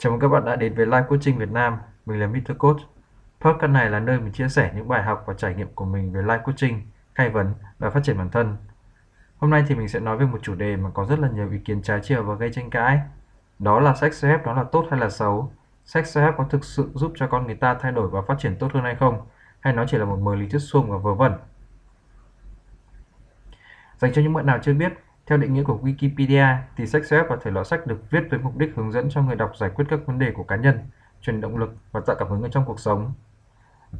Chào mừng các bạn đã đến với Live Coaching Việt Nam. Mình là Mr. Coach. Podcast này là nơi mình chia sẻ những bài học và trải nghiệm của mình về Live Coaching, khai vấn và phát triển bản thân. Hôm nay thì mình sẽ nói về một chủ đề mà có rất là nhiều ý kiến trái chiều và gây tranh cãi. Đó là sex self đó là tốt hay là xấu? Sex self có thực sự giúp cho con người ta thay đổi và phát triển tốt hơn hay không? Hay nó chỉ là một mớ lý thuyết suông và vớ vẩn? Dành cho những bạn nào chưa biết, theo định nghĩa của Wikipedia, thì sách web là thể loại sách được viết với mục đích hướng dẫn cho người đọc giải quyết các vấn đề của cá nhân, truyền động lực và tạo cảm hứng ở trong cuộc sống.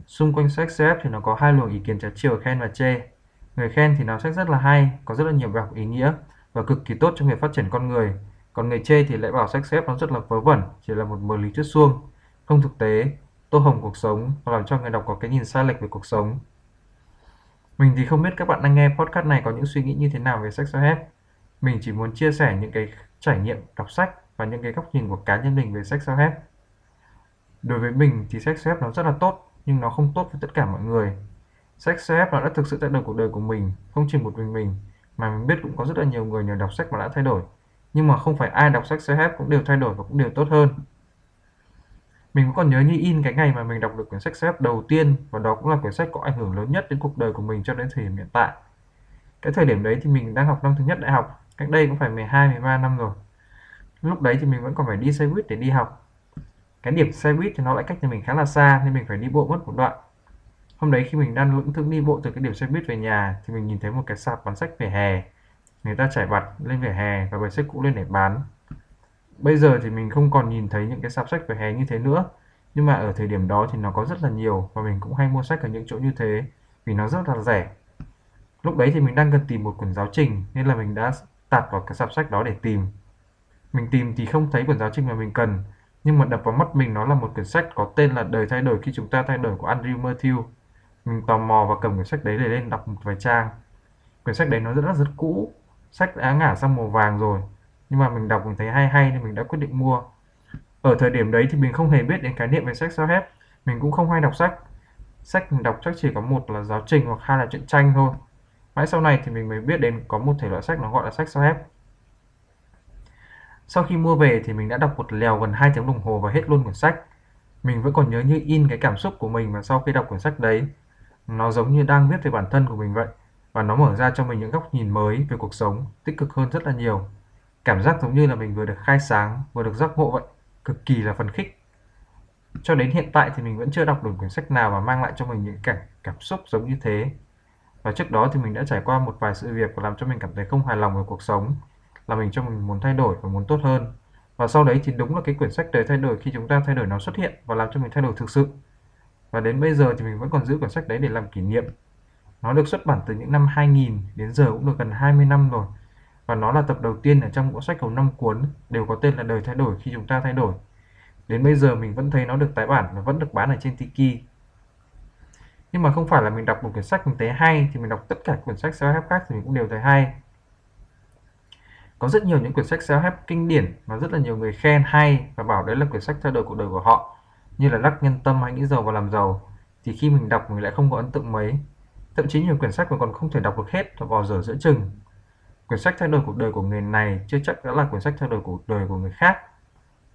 Xung quanh sách web thì nó có hai luồng ý kiến trái chiều khen và chê. Người khen thì nói sách rất là hay, có rất là nhiều bài học ý nghĩa và cực kỳ tốt cho người phát triển con người. Còn người chê thì lại bảo sách web nó rất là vớ vẩn, chỉ là một mớ lý thuyết suông, không thực tế, tô hồng cuộc sống và làm cho người đọc có cái nhìn sai lệch về cuộc sống. Mình thì không biết các bạn đang nghe podcast này có những suy nghĩ như thế nào về sách web mình chỉ muốn chia sẻ những cái trải nghiệm đọc sách và những cái góc nhìn của cá nhân mình về sách self-help. Đối với mình thì sách self nó rất là tốt, nhưng nó không tốt với tất cả mọi người. Sách self nó đã thực sự thay đổi cuộc đời của mình, không chỉ một mình mình, mà mình biết cũng có rất là nhiều người nhờ đọc sách mà đã thay đổi. Nhưng mà không phải ai đọc sách self-help cũng đều thay đổi và cũng đều tốt hơn. Mình cũng còn nhớ như in cái ngày mà mình đọc được quyển sách self đầu tiên và đó cũng là quyển sách có ảnh hưởng lớn nhất đến cuộc đời của mình cho đến thời điểm hiện tại. Cái thời điểm đấy thì mình đang học năm thứ nhất đại học cách đây cũng phải 12 13 năm rồi. Lúc đấy thì mình vẫn còn phải đi xe buýt để đi học. Cái điểm xe buýt thì nó lại cách nhà mình khá là xa nên mình phải đi bộ mất một đoạn. Hôm đấy khi mình đang lững thững đi bộ từ cái điểm xe buýt về nhà thì mình nhìn thấy một cái sạp bán sách về hè. Người ta trải bạt lên vỉa hè và bày sách cũ lên để bán. Bây giờ thì mình không còn nhìn thấy những cái sạp sách về hè như thế nữa. Nhưng mà ở thời điểm đó thì nó có rất là nhiều và mình cũng hay mua sách ở những chỗ như thế vì nó rất là rẻ. Lúc đấy thì mình đang cần tìm một quyển giáo trình nên là mình đã tạt vào cái sạp sách đó để tìm. Mình tìm thì không thấy quyển giáo trình mà mình cần, nhưng mà đập vào mắt mình nó là một quyển sách có tên là Đời thay đổi khi chúng ta thay đổi của Andrew Matthew. Mình tò mò và cầm quyển sách đấy để lên đọc một vài trang. Quyển sách đấy nó rất là rất cũ, sách đã ngả sang màu vàng rồi, nhưng mà mình đọc mình thấy hay hay nên mình đã quyết định mua. Ở thời điểm đấy thì mình không hề biết đến khái niệm về sách self-help, mình cũng không hay đọc sách. Sách mình đọc chắc chỉ có một là giáo trình hoặc hai là truyện tranh thôi. Mãi sau này thì mình mới biết đến có một thể loại sách nó gọi là sách self-help. Sau khi mua về thì mình đã đọc một lèo gần 2 tiếng đồng hồ và hết luôn quyển sách. Mình vẫn còn nhớ như in cái cảm xúc của mình mà sau khi đọc quyển sách đấy. Nó giống như đang viết về bản thân của mình vậy và nó mở ra cho mình những góc nhìn mới về cuộc sống, tích cực hơn rất là nhiều. Cảm giác giống như là mình vừa được khai sáng, vừa được giác ngộ vậy, cực kỳ là phấn khích. Cho đến hiện tại thì mình vẫn chưa đọc được quyển sách nào mà mang lại cho mình những cảm cảm xúc giống như thế. Và trước đó thì mình đã trải qua một vài sự việc làm cho mình cảm thấy không hài lòng về cuộc sống, là mình cho mình muốn thay đổi và muốn tốt hơn. Và sau đấy thì đúng là cái quyển sách đời thay đổi khi chúng ta thay đổi nó xuất hiện và làm cho mình thay đổi thực sự. Và đến bây giờ thì mình vẫn còn giữ quyển sách đấy để làm kỷ niệm. Nó được xuất bản từ những năm 2000 đến giờ cũng được gần 20 năm rồi. Và nó là tập đầu tiên ở trong bộ sách gồm 5 cuốn đều có tên là Đời thay đổi khi chúng ta thay đổi. Đến bây giờ mình vẫn thấy nó được tái bản và vẫn được bán ở trên Tiki nhưng mà không phải là mình đọc một quyển sách mình thấy hay, thì mình đọc tất cả quyển sách self-help khác thì mình cũng đều thấy hay. Có rất nhiều những quyển sách self-help kinh điển mà rất là nhiều người khen hay và bảo đấy là quyển sách thay đổi cuộc đời của họ, như là đắc nhân tâm hay nghĩ giàu và làm giàu. Thì khi mình đọc mình lại không có ấn tượng mấy. Thậm chí nhiều quyển sách mình còn không thể đọc được hết và bỏ dở giữa chừng. Quyển sách thay đổi cuộc đời của người này chưa chắc đã là quyển sách thay đổi cuộc đời của người khác.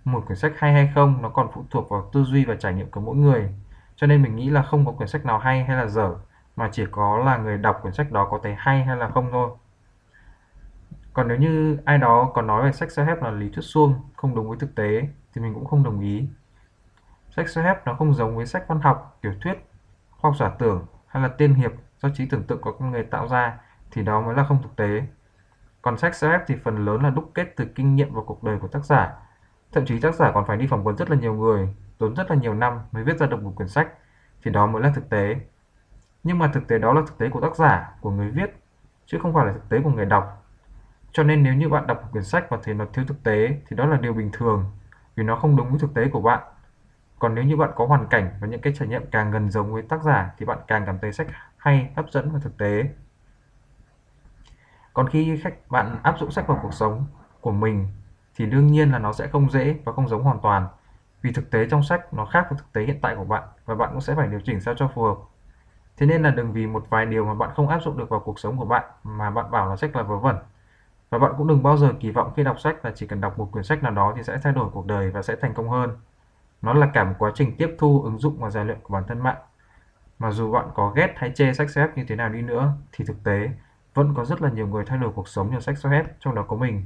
Một quyển sách hay hay không, nó còn phụ thuộc vào tư duy và trải nghiệm của mỗi người cho nên mình nghĩ là không có quyển sách nào hay hay là dở, mà chỉ có là người đọc quyển sách đó có thấy hay hay là không thôi. Còn nếu như ai đó còn nói về sách self-help là lý thuyết suông, không đúng với thực tế, thì mình cũng không đồng ý. Sách self-help nó không giống với sách văn học, tiểu thuyết, khoa học giả tưởng hay là tiên hiệp do trí tưởng tượng của con người tạo ra, thì đó mới là không thực tế. Còn sách self-help thì phần lớn là đúc kết từ kinh nghiệm và cuộc đời của tác giả thậm chí tác giả còn phải đi phỏng vấn rất là nhiều người, tốn rất là nhiều năm mới viết ra được một quyển sách. Thì đó mới là thực tế. Nhưng mà thực tế đó là thực tế của tác giả, của người viết, chứ không phải là thực tế của người đọc. Cho nên nếu như bạn đọc một quyển sách và thấy nó thiếu thực tế, thì đó là điều bình thường, vì nó không đúng với thực tế của bạn. Còn nếu như bạn có hoàn cảnh và những cái trải nghiệm càng gần giống với tác giả, thì bạn càng cảm thấy sách hay, hấp dẫn và thực tế. Còn khi khách, bạn áp dụng sách vào cuộc sống của mình thì đương nhiên là nó sẽ không dễ và không giống hoàn toàn vì thực tế trong sách nó khác với thực tế hiện tại của bạn và bạn cũng sẽ phải điều chỉnh sao cho phù hợp. Thế nên là đừng vì một vài điều mà bạn không áp dụng được vào cuộc sống của bạn mà bạn bảo là sách là vớ vẩn. Và bạn cũng đừng bao giờ kỳ vọng khi đọc sách là chỉ cần đọc một quyển sách nào đó thì sẽ thay đổi cuộc đời và sẽ thành công hơn. Nó là cả một quá trình tiếp thu, ứng dụng và rèn luyện của bản thân bạn. Mà dù bạn có ghét hay chê sách self như thế nào đi nữa thì thực tế vẫn có rất là nhiều người thay đổi cuộc sống nhờ sách self trong đó có mình.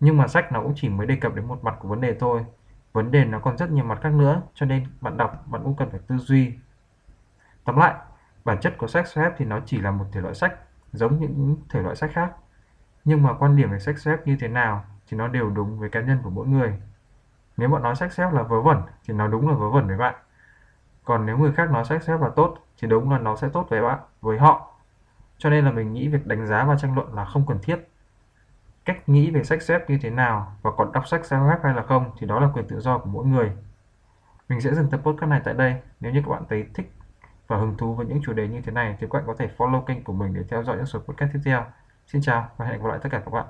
Nhưng mà sách nó cũng chỉ mới đề cập đến một mặt của vấn đề thôi. Vấn đề nó còn rất nhiều mặt khác nữa, cho nên bạn đọc bạn cũng cần phải tư duy. Tóm lại, bản chất của sách web thì nó chỉ là một thể loại sách giống những thể loại sách khác. Nhưng mà quan điểm về sách web như thế nào thì nó đều đúng với cá nhân của mỗi người. Nếu bạn nói sách web là vớ vẩn thì nó đúng là vớ vẩn với bạn. Còn nếu người khác nói sách web là tốt thì đúng là nó sẽ tốt với bạn, với họ. Cho nên là mình nghĩ việc đánh giá và tranh luận là không cần thiết. Cách nghĩ về sách xếp như thế nào và còn đọc sách self hay là không thì đó là quyền tự do của mỗi người. Mình sẽ dừng tập podcast này tại đây. Nếu như các bạn thấy thích và hứng thú với những chủ đề như thế này thì các bạn có thể follow kênh của mình để theo dõi những số podcast tiếp theo. Xin chào và hẹn gặp lại tất cả các bạn.